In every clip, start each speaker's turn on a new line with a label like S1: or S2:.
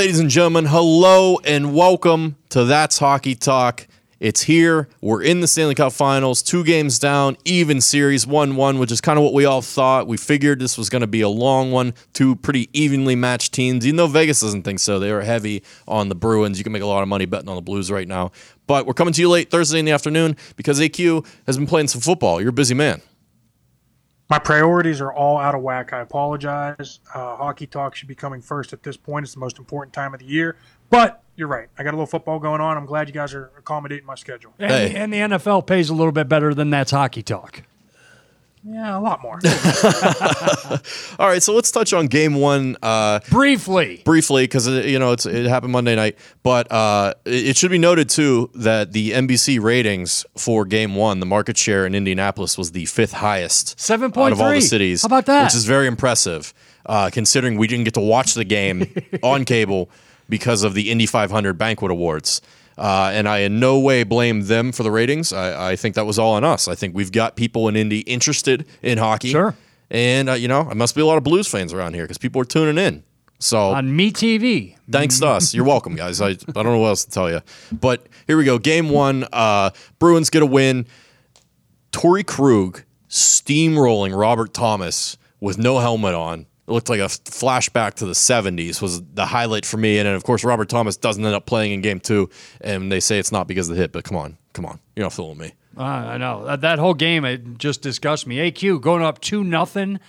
S1: Ladies and gentlemen, hello and welcome to That's Hockey Talk. It's here. We're in the Stanley Cup Finals, two games down, even series, 1 1, which is kind of what we all thought. We figured this was going to be a long one, two pretty evenly matched teams, even though Vegas doesn't think so. They are heavy on the Bruins. You can make a lot of money betting on the Blues right now. But we're coming to you late Thursday in the afternoon because AQ has been playing some football. You're a busy man.
S2: My priorities are all out of whack. I apologize. Uh, hockey talk should be coming first at this point. It's the most important time of the year. But you're right. I got a little football going on. I'm glad you guys are accommodating my schedule.
S3: And,
S1: Hey.
S3: and the NFL pays a little bit better than that's hockey talk.
S2: Yeah, a lot more.
S1: All right, so let's touch on game one. Uh,
S3: Briefly,
S1: briefly because you know it's, it happened Monday night. But uh, it it should be noted too that the NBC ratings for Game One, the market share in Indianapolis was the fifth highest
S3: 7.3.
S1: out of all the cities.
S3: How about that?
S1: Which is very impressive, uh, considering we didn't get to watch the game on cable because of the Indy 500 Banquet Awards. Uh, and I in no way blame them for the ratings. I, I think that was all on us. I think we've got people in Indy interested in hockey.
S3: Sure.
S1: And uh, you know, I must be a lot of Blues fans around here because people are tuning in. So
S3: on Me TV.
S1: Thanks to us. You're welcome, guys. I, I don't know what else to tell you. But here we go. Game one. Uh, Bruins get a win. Torrey Krug steamrolling Robert Thomas with no helmet on. Looked like a flashback to the 70s was the highlight for me. And then, of course, Robert Thomas doesn't end up playing in game two. And they say it's not because of the hit, but come on. Come on. You're not fooling me.
S3: Uh, I know that, that whole game it just disgusts me. AQ going up two nothing,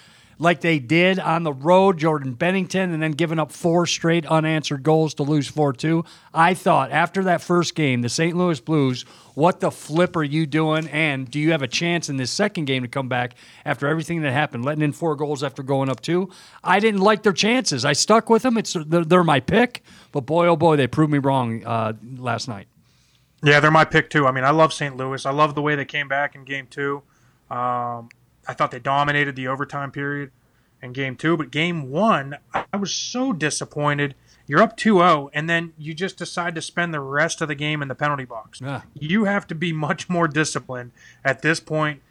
S3: like they did on the road. Jordan Binnington, and then giving up four straight unanswered goals to lose four two. I thought after that first game, the St. Louis Blues, what the flip are you doing? And do you have a chance in this second game to come back after everything that happened, letting in four goals after going up two? I didn't like their chances. I stuck with them. It's they're, they're my pick, but boy oh boy, they proved me wrong uh, last night.
S2: yeah, they're my pick too. I mean, I love St. Louis. I love the way they came back in game two. Um, I thought they dominated the overtime period in game two, but game one, I was so disappointed. You're up 2 0, and then you just decide to spend the rest of the game in the penalty box.
S3: Yeah.
S2: You have to be much more disciplined at this point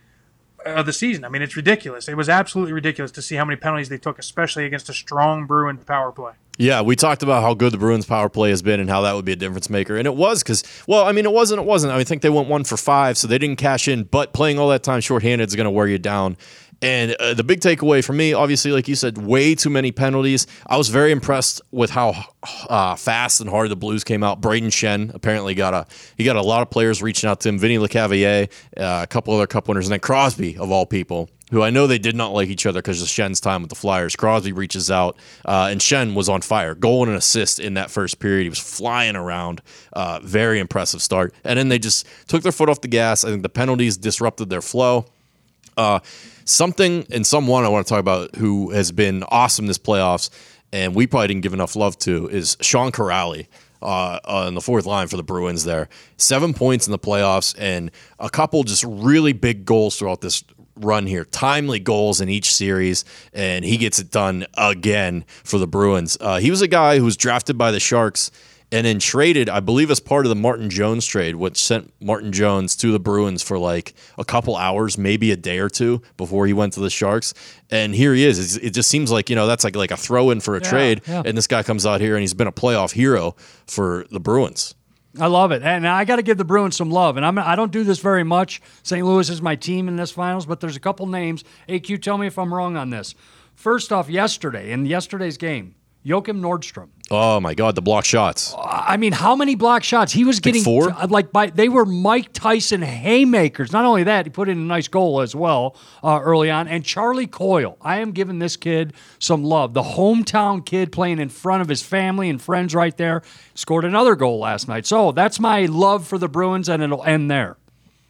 S2: of the season. I mean, it's ridiculous. It was absolutely ridiculous to see how many penalties they took, especially against a strong Bruin power play.
S1: Yeah, we talked about how good the Bruins power play has been and how that would be a difference maker. And it was because, well, I mean, it wasn't, it wasn't. I mean, I think they went one for five, so they didn't cash in, but playing all that time shorthanded is going to wear you down. And uh, the big takeaway for me, obviously, like you said, way too many penalties. I was very impressed with how uh, fast and hard the Blues came out. Brayden Schenn apparently got a he got a lot of players reaching out to him. Vinny Lecavalier, uh, a couple other Cup winners, and then Crosby of all people who I know they did not like each other because of Schenn's time with the Flyers. Crosby reaches out, uh, and Schenn was on fire. Goal and an assist in that first period. He was flying around. Uh, very impressive start. And then they just took their foot off the gas. I think the penalties disrupted their flow. Uh, something and someone I want to talk about who has been awesome this playoffs, and we probably didn't give enough love to, is Sean Kuraly. Uh, on the fourth line for the Bruins, there seven points in the playoffs and a couple just really big goals throughout this run here. Timely goals in each series, and he gets it done again for the Bruins. Uh, he was a guy who was drafted by the Sharks and then traded, I believe, as part of the Martin Jones trade, which sent Martin Jones to the Bruins for like a couple hours, maybe a day or two before he went to the Sharks. And here he is. It's- It just seems like you know that's like like a throw in for a
S3: Yeah,
S1: trade,
S3: yeah.
S1: and this guy comes out here and he's been a playoff hero for the Bruins.
S3: I love it, and I got to give the Bruins some love. And I'm, I don't do this very much. St. Louis is my team in this finals, but there's a couple names. AQ, tell me if I'm wrong on this. First off, yesterday in yesterday's game, Joakim Nordstrom.
S1: Oh my God, the block shots.
S3: I mean, how many block shots he was getting?
S1: four?
S3: uh, Like by they were Mike Tyson haymakers. Not only that, he put in a nice goal as well uh, early on. And Charlie Coyle, I am giving this kid some love. The hometown kid playing in front of his family and friends right there scored another goal last night. So that's my love for the Bruins, and it'll end there.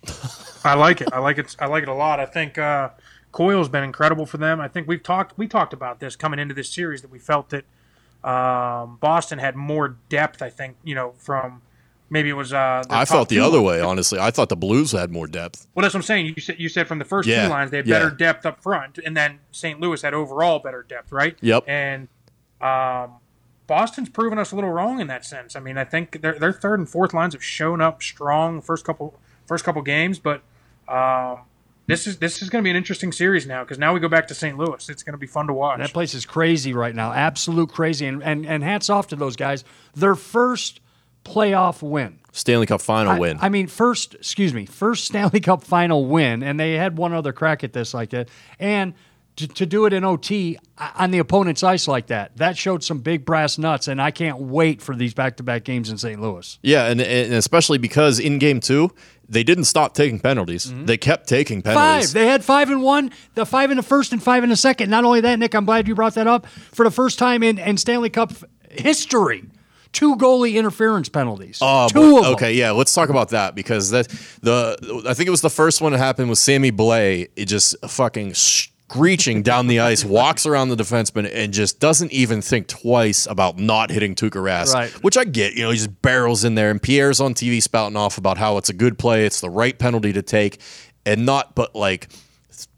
S2: I like it. I like it. I like it a lot. I think uh, Coyle's been incredible for them. I think we've talked we talked about this coming into this series that we felt that um, Boston had more depth. I think you know from maybe it was. Uh,
S1: I felt the other
S2: lines.
S1: way, honestly. I thought the Blues had more depth.
S2: Well, that's what I'm saying. You said you said from the first
S1: Yeah,
S2: two lines they had
S1: yeah.
S2: better depth up front, and then St. Louis had overall better depth, right?
S1: Yep.
S2: And um, Boston's proven us a little wrong in that sense. I mean, I think their their third and fourth lines have shown up strong first couple first couple games, but um, this is this is going to be an interesting series now because now we go back to St. Louis. It's going to be fun to watch.
S3: That place is crazy right now, absolute crazy. And and, and hats off to those guys. Their first playoff win.
S1: Stanley Cup final
S3: I,
S1: win.
S3: I mean, first, excuse me, first Stanley Cup final win, and they had one other crack at this like that. And to, to do it in OT uh, on the opponent's ice like that, that showed some big brass nuts. And I can't wait for these back to back games in St. Louis.
S1: yeah, and, and especially because in game two, they didn't stop taking penalties. Mm-hmm. They kept taking penalties. Five.
S3: They had five and one, the five in the first and five in the second. Not only that, Nick, I'm glad you brought that up. For the first time in, in Stanley Cup history, two goalie interference penalties.
S1: Oh,
S3: two
S1: but-
S3: of them.
S1: okay, yeah, let's talk about that because that the I think it was the first one that happened with Sammy Blais. It just fucking screeching down the ice, walks around the defenseman, and just doesn't even think twice about not hitting Tuukka Rask.
S3: Right.
S1: Which I get, you know, he just barrels in there, and Pierre's on TV spouting off about how it's a good play, it's the right penalty to take, and not but like.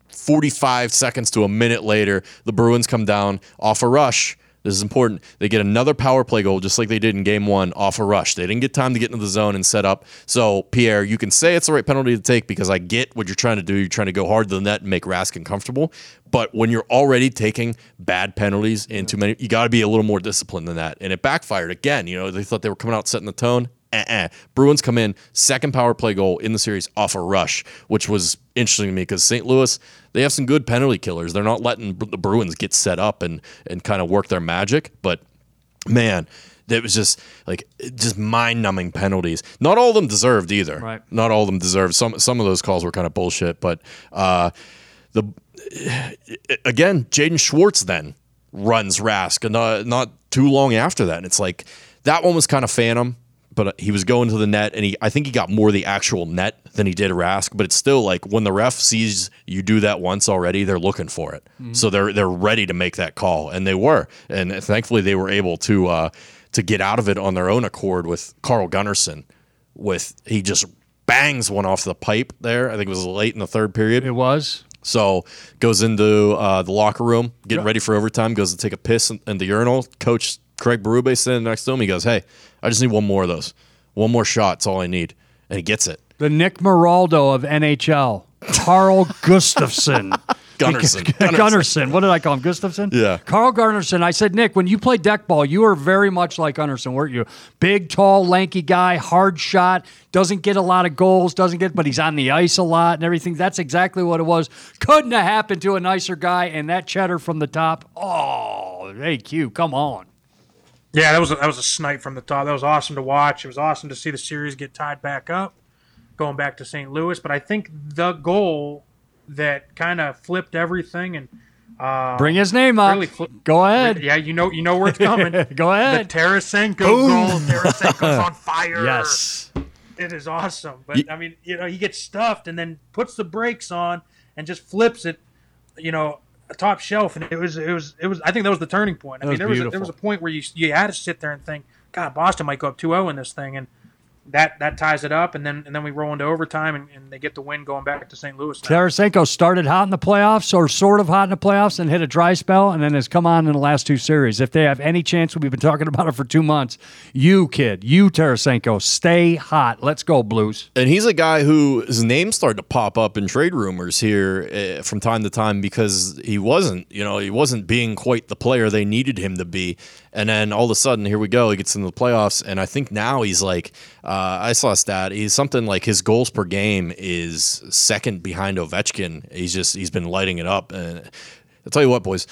S1: 45 seconds to a minute later, the Bruins come down off a rush. This is important. They get another power play goal, just like they did in game one, off a rush. They didn't get time to get into the zone and set up. So, Pierre, you can say it's the right penalty to take because I get what you're trying to do. You're trying to go hard to the net and make Raskin comfortable. But when you're already taking bad penalties in too many, you got to be a little more disciplined than that. And it backfired again. You know, they thought they were coming out setting the tone. Uh-uh. Bruins come in, second power play goal in the series off a rush, which was interesting to me because St. Louis, they have some good penalty killers. They're not letting the Bruins get set up and and kind of work their magic. But man, it was just like just mind numbing penalties. Not all of them deserved either.
S3: Right.
S1: Not all of them deserved. Some some of those calls were kind of bullshit. But uh, the again, Jaden Schwartz then runs Rask, and not, not too long after that. And it's like that one was kind of phantom, but he was going to the net, and he I think he got more the actual net than he did Rask. But it's still like when the ref sees you do that once already, they're looking for it, so they're they're ready to make that call, and they were, and thankfully they were able to uh, to get out of it on their own accord with Carl Gunnarsson. With he just bangs one off the pipe there. I think it was late in the third period.
S3: It was.
S1: So goes into uh, the locker room, getting ready for overtime. Goes to take a piss in, in the urinal. Coach Craig Berube sitting next to him. He goes, "Hey, I just need one more of those. One more shot. That's all I need." And he gets it.
S3: The Nick Moraldo of NHL, Carl Gustafson.
S1: Gunnarsson.
S3: Gunnarsson. What did I call him? Gustafson?
S1: Yeah.
S3: Carl Gunnarsson. I said, Nick, when you play deck ball, you are very much like Gunnarsson, weren't you? Big, tall, lanky guy, hard shot, doesn't get a lot of goals, doesn't get, but he's on the ice a lot and everything. That's exactly what it was. Couldn't have happened to a nicer guy. And that cheddar from the top. Oh, hey, Q, come on.
S2: Yeah, that was a, that was a snipe from the top. That was awesome to watch. It was awesome to see the series get tied back up, going back to St. Louis. But I think the goal that kind of flipped everything and uh,
S3: Bring his name up.
S2: Really fl-
S3: Go ahead.
S2: yeah, you know you know where it's coming.
S3: Go ahead.
S2: The Tarasenko goal. Tarasenko's on fire.
S3: Yes.
S2: it is awesome. But I mean, you know, he gets stuffed and then puts the brakes on and just flips it, you know, top shelf. And it was, it was, it was. I think that was the turning point. I
S3: That
S2: mean,
S3: was
S2: there was, a, there was a point where you you had to sit there and think, God, Boston might go up 2-0 in this thing, and that that ties it up. And then and then we roll into overtime, and, and they get the win going back to St. Louis. now.
S3: Tarasenko started hot in the playoffs, or sort of hot in the playoffs, and hit a dry spell, and then has come on in the last two series. If they have any chance, we've been talking about it for two months. You kid, you Tarasenko, stay hot. Let's go, Blues.
S1: And he's a guy who his name started to pop up in trade rumors here uh, from time to time because he wasn't, you know, he wasn't being quite the player they needed him to be. And then all of a sudden, here we go. He gets into the playoffs, and I think now he's like, uh, I saw a stat. He's something like his goals per game is second behind Ovechkin. He's just he's been lighting it up. And I'll tell you what, boys,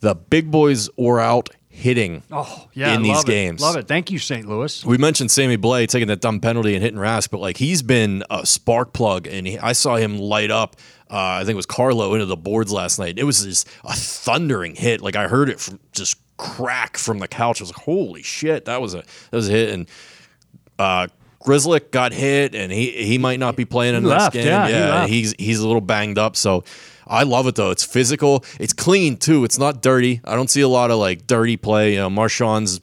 S1: the big boys were out hitting
S3: Oh yeah,
S1: in these
S3: love it.
S1: games.
S3: Love it. Thank you, St. Louis.
S1: We mentioned Sammy Blais taking that dumb penalty and hitting Rask, but like he's been a spark plug, and he, I saw him light up. Uh, I think it was Carlo into the boards last night. It was just a thundering hit. Like I heard it from just crack from the couch. I was like, "Holy shit, that was a that was a hit!" And uh, Grzelcyk got hit, and he he might not be playing in
S3: He
S1: this game.
S3: yeah, he left.
S1: he's he's a little banged up. So I love it though. It's physical. It's clean too. It's not dirty. I don't see a lot of like dirty play. You know, Marchand's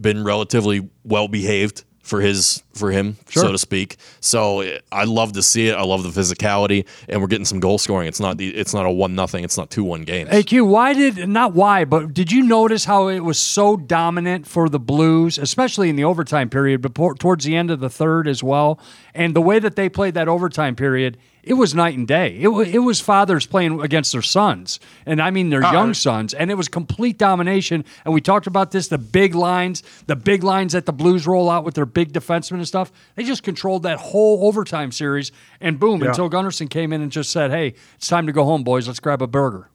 S1: been relatively well behaved for his for him, so to speak. So I love to see it. I love the physicality, and we're getting some goal scoring. It's not the it's not a one nothing. It's not two one games.
S3: AQ, why did not why, but did you notice how it was so dominant for the Blues, especially in the overtime period, but towards the end of the third as well, and the way that they played that overtime period? It was night and day. It, it was fathers playing against their sons, and I mean their young sons, and it was complete domination. And we talked about this: the big lines, the big lines that the Blues roll out with their big defensemen and stuff. They just controlled that whole overtime series, and boom!
S2: Yeah.
S3: Until Gunnarsson came in and just said, "Hey, it's time to go home, boys. Let's grab a burger."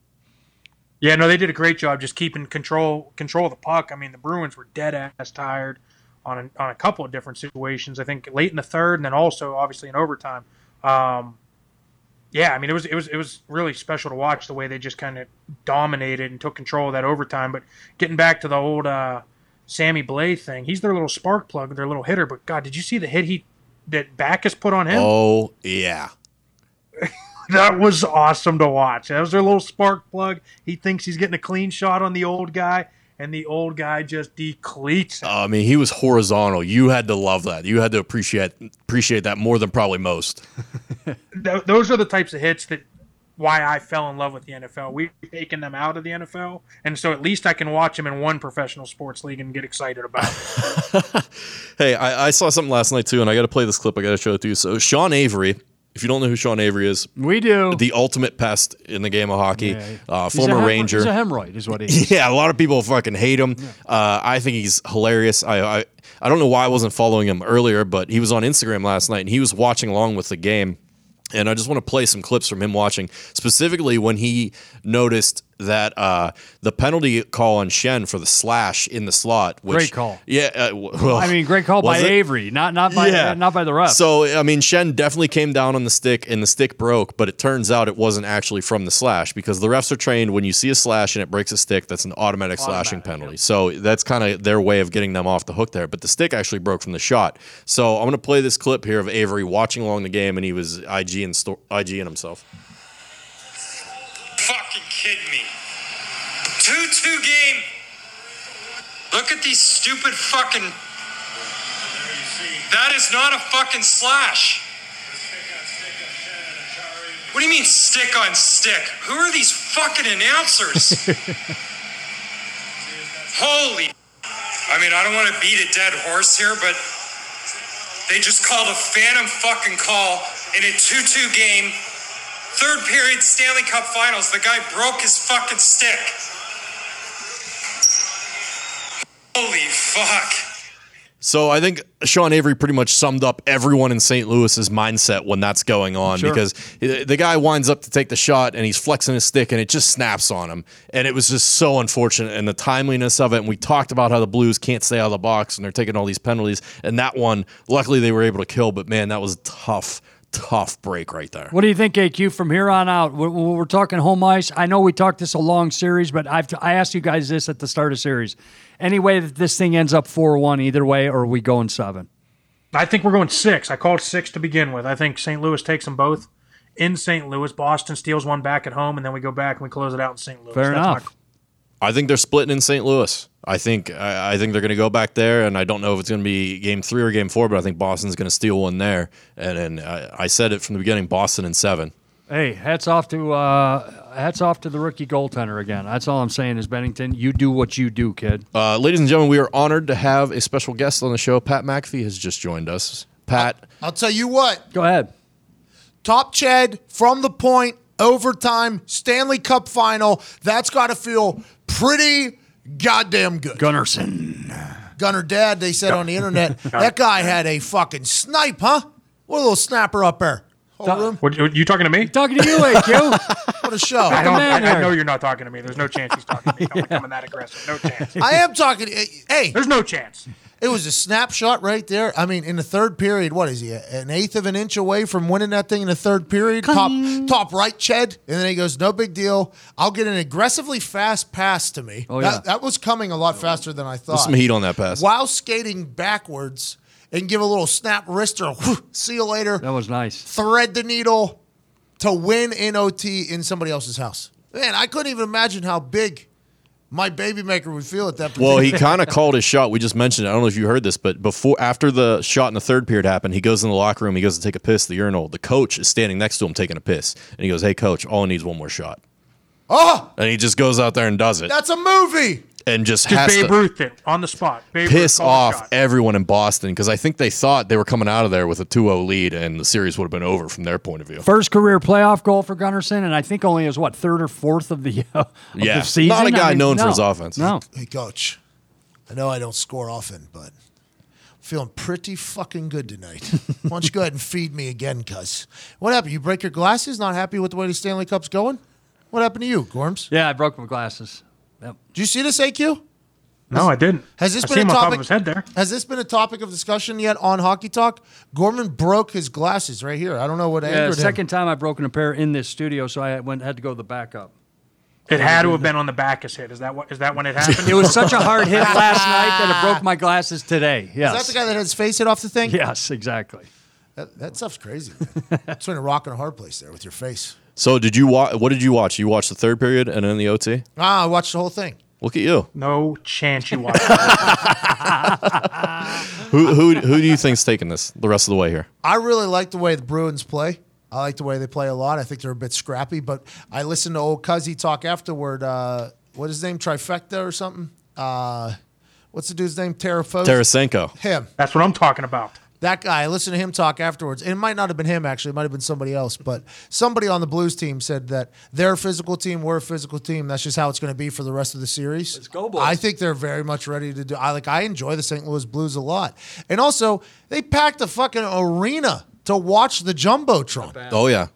S2: Yeah, no, they did a great job just keeping control control of the puck. I mean, the Bruins were dead ass tired on a, on a couple of different situations. I think late in the third, and then also obviously in overtime. Um, yeah, I mean, it was it was it was really special to watch the way they just kind of dominated and took control of that overtime. But getting back to the old uh, Sammy Blais thing, he's their little spark plug, their little hitter. But God, did you see the hit he that Backes put on him?
S1: Oh yeah.
S2: That was awesome to watch. That was their little spark plug. He thinks he's getting a clean shot on the old guy, and the old guy just decleats him.
S1: I mean, he was horizontal. You had to love that. You had to appreciate appreciate that more than probably most.
S2: Th- those are the types of hits that why I fell in love with the NFL. We've taken them out of the NFL, and so at least I can watch them in one professional sports league and get excited about it.
S1: Hey, I, I saw something last night too, and I got to play this clip. I got to show it to you. So Sean Avery, if you don't know who Sean Avery is,
S3: We do.
S1: the ultimate pest in the game of hockey,
S3: Yeah.
S1: uh, former
S3: hem-
S1: Ranger.
S3: He's a hemorrhoid, is what he is.
S1: Yeah, a lot of people fucking hate him. Uh, I think he's hilarious. I, I I don't know why I wasn't following him earlier, but he was on Instagram last night and he was watching along with the game. And I just want to play some clips from him watching, specifically when he noticed that uh, the penalty call on Schenn for the slash in the slot. Which,
S3: Great call.
S1: Yeah, uh, well,
S3: I mean, great call by
S1: it?
S3: Avery, not not by uh, not by the ref.
S1: So I mean, Schenn definitely came down on the stick, and the stick broke. But it turns out it wasn't actually from the slash because the refs are trained when you see a slash and it breaks a stick, that's an automatic, slashing penalty. So that's kind of their way of getting them off the hook there. But the stick actually broke from the shot. So I'm going to play this clip here of Avery watching along the game, and he was IG and sto- IG in himself.
S4: 2 2 game. Look at these stupid fucking. That is not a fucking slash. What do you mean stick on stick? Who are these fucking announcers? Holy. I mean, I don't want to beat a dead horse here, but they just called a phantom fucking call in a 2 2 game. Third period Stanley Cup Finals. The guy broke his fucking stick. Holy fuck.
S1: So I think Sean Avery pretty much summed up everyone in St. Louis's mindset when that's going on
S3: Sure.
S1: because the guy winds up to take the shot and he's flexing his stick and it just snaps on him and it was just so unfortunate and the timeliness of it and we talked about how the Blues can't stay out of the box and they're taking all these penalties and that one luckily they were able to kill but man that was a tough tough break right there.
S3: What do you think, AQ? From here on out, we're, we're talking home ice. I know we talked this a long series, but I've I asked you guys this at the start of series. Any way that this thing ends up four one either way, or are we going seven?
S2: I think we're going six. I called six to begin with. I think St. Louis takes them both in St. Louis. Boston steals one back at home, and then we go back and we close it out in St. Louis.
S3: Fair
S2: That's my-
S3: enough.
S1: I think they're splitting in St. Louis. I think I, I think they're going to go back there, and I don't know if it's going to be game three or game four, but I think Boston's going to steal one there. And, and I, I said it from the beginning: Boston in seven.
S3: Hey, hats off to uh, hats off to the rookie goaltender again. That's all I'm saying is Binnington. You do what you do, kid.
S1: Uh, ladies and gentlemen, we are honored to have a special guest on the show. Pat McAfee has just joined us. Pat,
S5: I'll tell you what,
S3: Go ahead.
S5: top Ched from the point, overtime, Stanley Cup final. That's got to feel pretty goddamn good.
S3: Gunnarsson.
S5: Gunner Dad, they said on the internet, that guy had a fucking snipe, huh? What a little snapper up there. Whole room.
S2: What, you- you talking to me?
S3: Talking to you, eh, AQ.
S5: What a show.
S2: I,
S5: I,
S2: don't,
S3: man
S2: I, I know you're not talking to me. There's no chance he's talking to me. I'm becoming that aggressive. No chance.
S5: I am talking. Eh, hey,
S2: There's no chance.
S5: it was a snapshot right there. I mean, in the third period, what is he? An eighth of an inch away from winning that thing in the third period. Top, top right, Ched. And then he goes, no big deal. I'll get an aggressively fast pass to me.
S3: Oh,
S5: that,
S3: yeah.
S5: that was coming a lot faster than I thought.
S1: put some heat on that pass.
S5: while skating backwards and give a little snap wrister. whew, See you later.
S3: That was nice.
S5: Thread the needle to win in OT in somebody else's house. Man, I couldn't even imagine how big my baby maker would feel at that. Point.
S1: Well, he kind of called his shot. We just mentioned it. I don't know if you heard this, but before after the shot in the third period happened, he goes in the locker room. He goes to take a piss. The urinal. The coach is standing next to him taking a piss, and he goes, "Hey, coach, all I need is one more shot."
S5: oh,
S1: And he just goes out there and does it.
S5: that's a movie.
S1: And just
S2: Just
S1: has
S2: Babe
S1: to
S2: Ruth it on the spot. Babe
S1: piss off everyone in Boston because I think they thought they were coming out of there with a 2-0 lead and the series would have been over from their point of view.
S3: First career playoff goal for Gunnarsson, and I think only his what third or fourth of the, uh, of
S1: Yeah.
S3: the season.
S1: Not a guy
S3: mean,
S1: known for his offense.
S3: No,
S5: Hey, coach. I know I don't score often, but I'm feeling pretty fucking good tonight. Why don't you go ahead and feed me again, cuz? What happened? You break your glasses? Not happy with the way the Stanley Cup's going? What happened to you, Gorms?
S3: yeah, I broke my glasses. Yep.
S5: Did you see this, AQ?
S2: No, I didn't.
S5: Has this
S2: I
S5: been a
S2: him on top
S5: topic-
S2: of his head there?
S5: Has this been a topic of discussion yet on Hockey Talk? Gorman broke his glasses right here. I don't know what
S3: Yeah,
S5: angered him.
S3: second time I've broken a pair in this studio, so I went had to go to the backup.
S2: It had to have been on the back of his head. Is that what? Is that when it happened?
S3: It was such a hard hit last night that it broke my glasses today. Yes.
S5: Is that the guy that had his face hit off the thing?
S3: Yes, exactly.
S5: That, that stuff's crazy. Man. Between a rock and a hard place there with your face.
S1: So did you watch? What did you watch? You watched the third period and then the OT.
S5: Ah, I watched the whole thing.
S1: Look at you.
S2: no chance you watch. it.
S1: Who who who do you think's taking this the rest of the way here?
S5: I really like the way the Bruins play. I like the way they play a lot. I think they're a bit scrappy, but I listened to old Cuzzy talk afterward. Uh, what is his name? Trifecta or something? Uh, what's the dude's name? Terrafos?
S1: Tarasenko.
S5: Him.
S2: That's what I'm talking about.
S5: That guy. I listened to him talk afterwards. It might not have been him, actually. It might have been somebody else. But somebody on the Blues team said that they're a physical team, we're a physical team. That's just how it's going to be for the rest of the series. Let's
S3: go, boys.
S5: I think they're very much ready to do. I like. I enjoy the St. Louis Blues a lot. And also, they packed a fucking arena to watch the jumbotron.
S1: Oh yeah.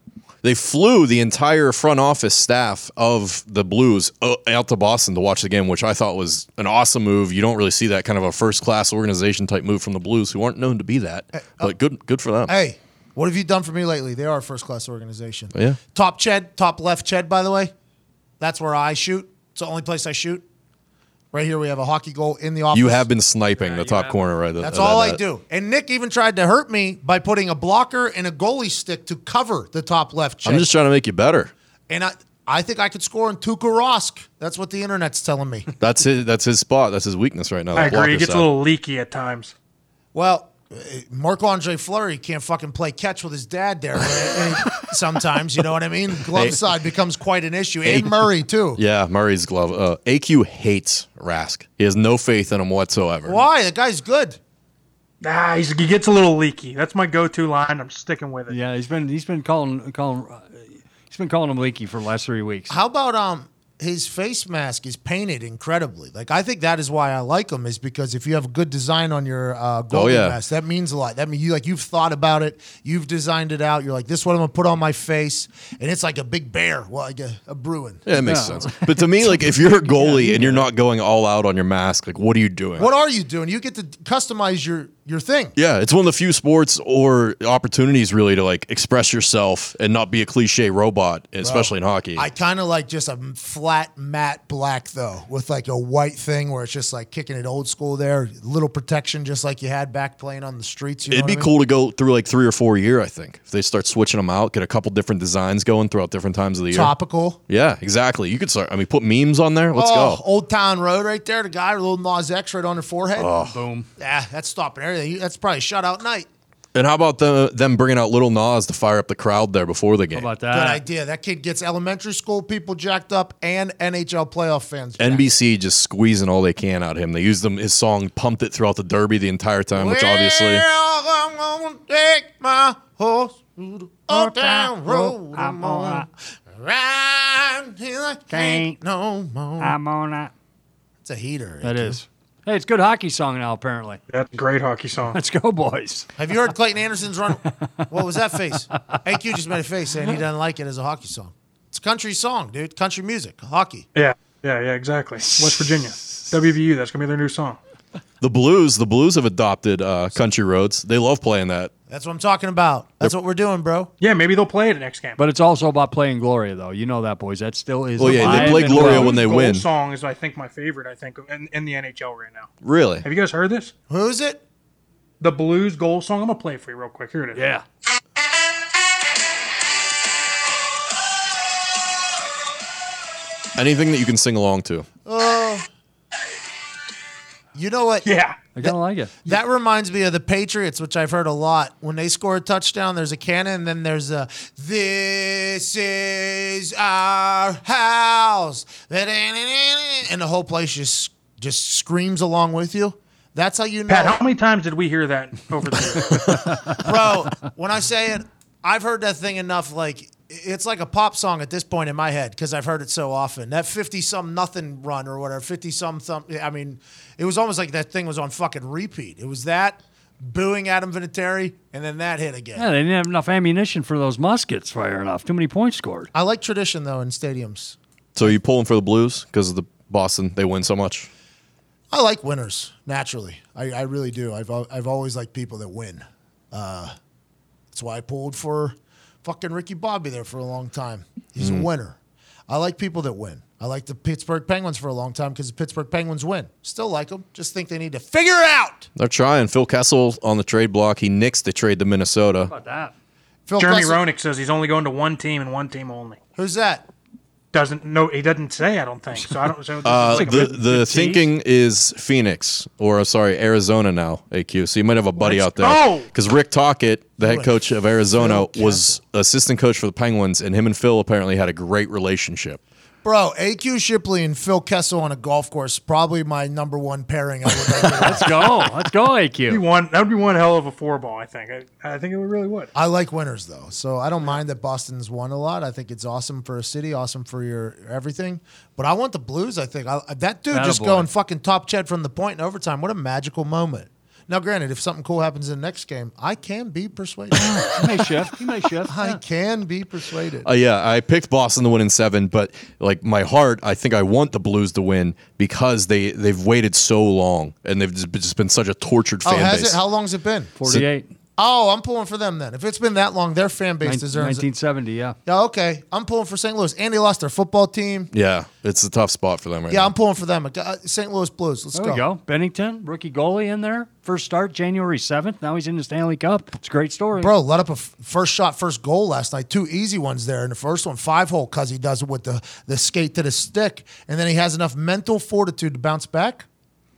S1: They flew the entire front office staff of the Blues uh, out to Boston to watch the game, which I thought was an awesome move. You don't really see that kind of a first class organization type move from the Blues, who aren't known to be that. But good, good for them.
S5: Hey, what have you done for me lately? They are a first class organization.
S1: Yeah.
S5: Top Ched, top left Ched, by the way. That's where I shoot. It's the only place I shoot. Right here, we have a hockey goal in the office.
S1: You have been sniping the top
S3: have.
S1: corner right there.
S5: That's all I do. And Nick even tried to hurt me by putting a blocker and a goalie stick to cover the top left Ched.
S1: I'm just trying to make you better.
S5: and I, I think I could score in Tuukka Rask. That's what the internet's telling me.
S1: That's his. That's his spot. That's his weakness right now.
S2: I agree. He gets
S1: side.
S2: a little leaky at times.
S5: Well, Marc Andre Fleury can't fucking play catch with his dad there sometimes. You know what I mean? Glove
S1: Hey.
S5: side becomes quite an issue. And Murray, too.
S1: Yeah, Murray's glove. Uh, AQ hates Rask. He has no faith in him whatsoever.
S5: Why? The guy's good.
S2: Ah, he's, he gets a little leaky. That's my go-to line. I'm sticking with it.
S3: Yeah, he's been he's been calling calling uh, he's been calling him leaky for the last three weeks.
S5: How about um his face mask is painted incredibly. Like I think that is why I like him is because if you have a good design on your uh, goalie
S1: Oh, yeah.
S5: mask, that means a lot. That means you like you've thought about it, you've designed it out. You're like, this is what I'm gonna put on my face, and it's like a big bear, well, like a, a Bruin.
S1: Yeah, it makes
S3: Yeah.
S1: sense. But to me, like if you're a goalie and you're not going all out on your mask, like what are you doing?
S5: What are you doing? You get to customize your your thing.
S1: Yeah, it's one of the few sports or opportunities really to like express yourself and not be a cliche robot, especially in hockey.
S5: I kind of like just a flat matte black though, with like a white thing where it's just like kicking it old school there, little protection just like you had back playing on the streets. You
S1: It'd be
S5: I mean?
S1: cool to go through like three or four a year, I think. If they start switching them out, get a couple different designs going throughout different times of the year.
S5: Topical.
S1: Yeah, exactly. You could start. I mean, put memes on there. Let's
S5: oh,
S1: go.
S5: Old Town Road right there. The guy with a little Nas X right on their forehead.
S1: Oh.
S3: Boom.
S5: Yeah, that's stopping everything. That's probably shutout night.
S1: And how about the, them bringing out little Nas to fire up the crowd there before the game?
S3: How about
S5: Good idea. That kid gets elementary school people jacked up and NHL playoff fans. jacked
S1: NBC just squeezing all they can out of him. They used them his song, pumped it throughout the Derby the entire time, which obviously.
S5: I'm gonna take my horse through the old town road. I'm gonna ride till I can't no more.
S3: I'm on that.
S5: It's a heater.
S3: That
S5: AQ.
S3: is. Hey, it's a good hockey song now. Apparently,
S2: That's a great hockey song.
S3: let's go, boys.
S5: Have you heard Clayton Anderson's run? What was that face? AQ just made a face saying he doesn't like it as a hockey song. It's a country song, dude. Country music, hockey.
S2: Yeah, yeah, yeah, exactly. West Virginia, WVU. That's gonna be their new song.
S1: The Blues, the Blues have adopted uh, country roads. They love playing that.
S5: That's what I'm talking about. That's what we're doing, bro.
S2: Yeah, maybe they'll play it next game.
S3: But it's also about playing Gloria, though. You know that, boys. That still is.
S1: Oh yeah, they play
S3: and
S1: Gloria
S3: well.
S1: when they
S2: Goal
S1: win.
S2: Song is, I think, my favorite. I think in, in the NHL right now.
S1: Really?
S2: Have you guys heard this?
S5: Who's it?
S2: The Blues goal song. I'm gonna play it for you real quick. Here it is.
S3: Yeah.
S1: Anything that you can sing along to.
S5: You know what?
S2: Yeah.
S3: I kind of like it.
S5: That reminds me of the Patriots, which I've heard a lot. When they score a touchdown, there's a cannon, and then there's a "This is our house," and the whole place just just screams along with you. That's how you know.
S2: Pat, how many times did we hear that over the years?
S5: bro. When I say it, I've heard that thing enough. Like it's like a pop song at this point in my head because I've heard it so often. That fifty some nothing run or whatever, fifty some thump. I mean, it was almost like that thing was on fucking repeat. It was that booing Adam Vinatieri, and then that hit again.
S3: Yeah, they didn't have enough ammunition for those muskets fire enough. Too many points scored.
S5: I like tradition though in stadiums.
S1: So are you pulling for the Blues because of the Boston? They win so much.
S5: I like winners naturally. I, I really do. I've I've always liked people that win. Uh, that's why I pulled for fucking Ricky Bobby there for a long time. He's a hmm. winner. I like people that win. I like the Pittsburgh Penguins for a long time because the Pittsburgh Penguins win. Still like them. Just think they need to figure it out.
S1: They're trying. Phil Kessel on the trade block. He nixed the trade to Minnesota.
S3: about that?
S5: Phil
S2: Jeremy
S5: Kessel-
S2: Roenick says he's only going to one team and one team only.
S5: Who's that?
S2: Doesn't know he doesn't say. I don't think so. I don't. So
S1: Uh,
S2: like
S1: the
S2: bit-
S1: the thinking is Phoenix or uh, sorry Arizona now AQ. So you might have a buddy
S2: Let's
S1: out there because Rick Tocchet, the head coach of Arizona, was assistant coach for the Penguins, and him and Phil apparently had a great relationship.
S5: Bro, AQ Shipley and Phil Kessel on a golf course, probably my number one pairing. I would like
S3: Let's go. Let's go,
S2: That'd be
S3: AQ.
S2: one. That would be one hell of a four ball. I think. I, I think it really would.
S5: I like winners though, so I don't mind that Boston's won a lot. I think it's awesome for a city, awesome for your everything. But I want the Blues. I think I, that dude just going fucking top ched from the point in overtime. What a magical moment. Now, granted, if something cool happens in the next game, I can be persuaded.
S3: You may shift. You may shift.
S5: I
S3: Yeah.
S5: can be persuaded.
S1: Uh, yeah, I picked Boston to win in seven, but like my heart, I think I want the Blues to win because they they've waited so long and they've just been, such a tortured
S5: oh,
S1: fan
S5: has
S1: base.
S5: it? How long's it been?
S3: 48.
S5: Oh, I'm pulling for them then. If it's been that long, their fan base deserves it.
S3: 1970, yeah.
S5: Yeah, okay. I'm pulling for St. Louis. And they lost their football team.
S1: yeah, it's a tough spot for them right
S5: Yeah,
S1: now.
S5: I'm pulling for them. Uh, St. Louis Blues. Let's
S3: There
S5: go.
S3: we go. Binnington, rookie goalie in there. First start January 7th. Now he's in the Stanley Cup. It's a great story.
S5: Bro, let up a f- first shot, first goal last night. Two easy ones there. And the first one, five hole, because he does it with the, the skate to the stick. And then he has enough mental fortitude to bounce back.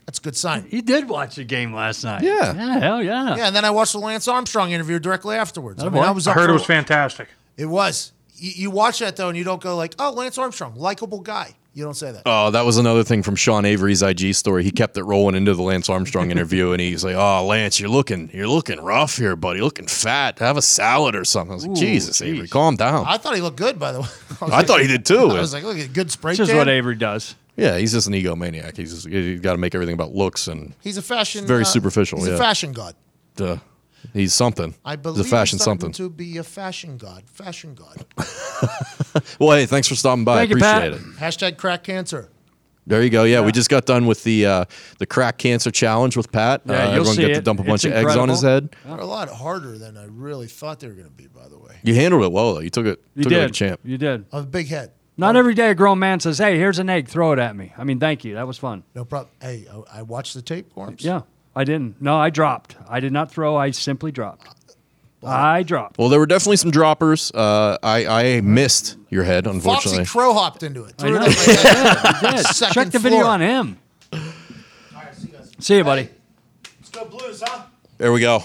S5: That's a good sign.
S3: He did watch the game last night.
S1: Yeah.
S3: Yeah, hell yeah.
S5: Yeah, and then I watched the Lance Armstrong interview directly afterwards. I, mean,
S3: boy.
S5: I was
S2: I heard it was fantastic.
S5: It was. You, you watch that, though, and you don't go like, oh, Lance Armstrong, likable guy. You don't say that.
S1: Oh, that was another thing from Sean Avery's IG story. He kept it rolling into the Lance Armstrong interview, and he's like, "Oh, Lance, you're looking, you're looking rough here, buddy. Looking fat. Have a salad or something." I was like,
S3: Ooh,
S1: "Jesus,
S3: jeez.
S1: Avery, calm down."
S5: I thought he looked good, by the way. was
S1: I
S5: like-
S1: thought he did too.
S5: I was like, look at good spray
S3: It's just
S5: tan.
S3: what Avery does.
S1: Yeah, he's just an egomaniac. He's just, he's got to make everything about looks and
S5: He's a fashion.
S1: Very
S5: uh,
S1: superficial,
S5: He's
S1: yeah.
S5: a fashion god.
S1: uh, he's something.
S5: I believe
S1: he's a fashion
S5: he's
S1: something.
S5: to be a fashion god. Fashion god.
S1: Well, hey, thanks for stopping by.
S3: Thank
S1: I
S3: you, Pat.
S1: appreciate it.
S5: Hashtag crack cancer.
S1: There you go. Yeah, we just got done with the uh, the crack cancer challenge with Pat.
S3: Yeah,
S1: uh,
S3: you'll
S1: everyone
S3: see
S1: got to
S3: it.
S1: dump a bunch
S3: It's
S1: of eggs on his head.
S5: They're a lot harder than I really thought they were going to be. By the way,
S1: You handled it well though. You took it.
S3: You
S1: took
S3: did.
S1: it like a champ.
S3: You did.
S5: I have a big head.
S3: Not every day a grown man says, "Hey, here's an egg. Throw it at me." I mean, thank you. That was fun.
S5: No problem. Hey, I, I watched the tape, Worms.
S3: Yeah, I didn't. No, I dropped. I did not throw. I simply dropped. I dropped.
S1: Well, there were definitely some droppers. Uh, I I missed your head, unfortunately.
S5: Foxy crow hopped into it. Threw it
S3: know.
S5: at my head.
S3: I did.
S5: Second
S3: Check the video
S5: floor.
S3: on him.
S5: All right, see you guys.
S3: See you, buddy.
S5: Let's go Blues, huh?
S1: There we go.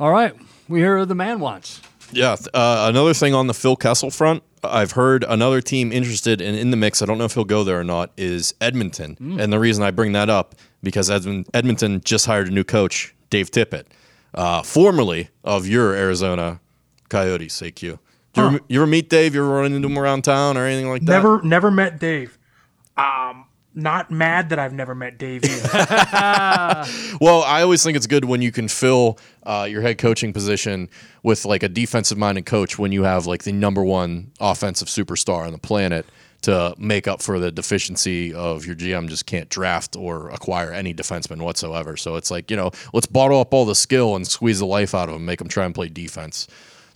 S3: All right, we hear what the man wants.
S1: Yeah. th- Uh, another thing on the Phil Kessel front, I've heard another team interested in in the mix. I don't know if he'll go there or not. Is Edmonton, and the reason I bring that up because Edmon- Edmonton just hired a new coach, Dave Tippett, uh, formerly of your Arizona Coyotes. AQ. You, ever, you ever meet Dave? You ever run into him around town or anything like that?
S2: Never, never met Dave. Um, not mad that I've never met Dave.
S1: Well, I always think it's good when you can fill uh, your head coaching position with like a defensive minded coach when you have like the number one offensive superstar on the planet to make up for the deficiency of your GM just can't draft or acquire any defenseman whatsoever. So it's like, you know, let's bottle up all the skill and squeeze the life out of them, make them try and play defense.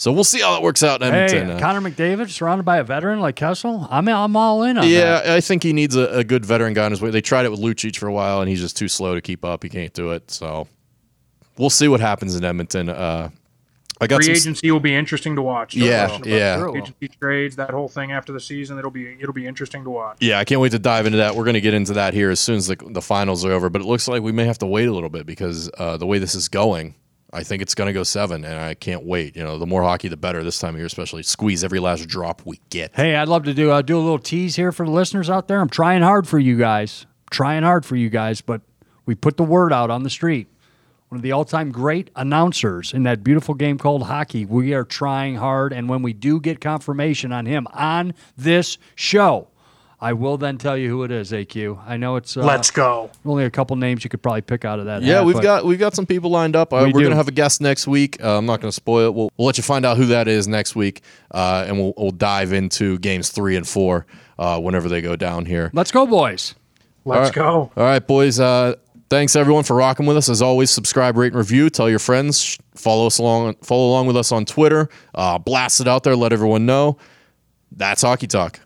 S1: So we'll see how that works out in Edmonton. Uh,
S3: Connor McDavid surrounded by a veteran like Kessel. I'm I'm all in on that.
S1: yeah,
S3: that.
S1: I think he needs a, a good veteran guy in his way. They tried it with Lucic for a while, and he's just too slow to keep up. He can't do it. So we'll see what happens in Edmonton. Uh, I got
S2: Free
S1: some.
S2: agency will be interesting to watch. No
S1: Yeah,
S2: question
S1: yeah.
S2: it.
S3: Sure will.
S2: Agency trades, that whole thing after the season, it'll be it'll be interesting to watch.
S1: Yeah, I can't wait to dive into that. We're going to get into that here as soon as the, the finals are over. But it looks like we may have to wait a little bit because uh, the way this is going, I think it's going to go seven, and I can't wait. You know, the more hockey, the better. This time of year, especially, squeeze every last drop we get.
S3: Hey, I'd love to do uh, do a little tease here for the listeners out there. I'm trying hard for you guys. trying hard for you guys, but we put the word out on the street. One of the all-time great announcers in that beautiful game called hockey. We are trying hard, and when we do get confirmation on him on this show, I will then tell you who it is. AQ. I know it's uh,
S2: Let's go.
S3: only a couple names you could probably pick out of that.
S1: Yeah,
S3: hat,
S1: we've got we've got some people lined up. Uh,
S3: We
S1: we're gonna have a guest next week. Uh, I'm not gonna spoil it. We'll, we'll let you find out who that is next week, uh, and we'll we'll dive into games three and four uh, whenever they go down here.
S3: Let's go, boys.
S2: Let's
S1: right.
S2: go.
S1: All right, boys. Uh, thanks everyone for rocking with us. As always, subscribe, rate, and review. Tell your friends. Follow us along. Follow along with us on Twitter. Uh, blast it out there. Let everyone know. That's hockey talk.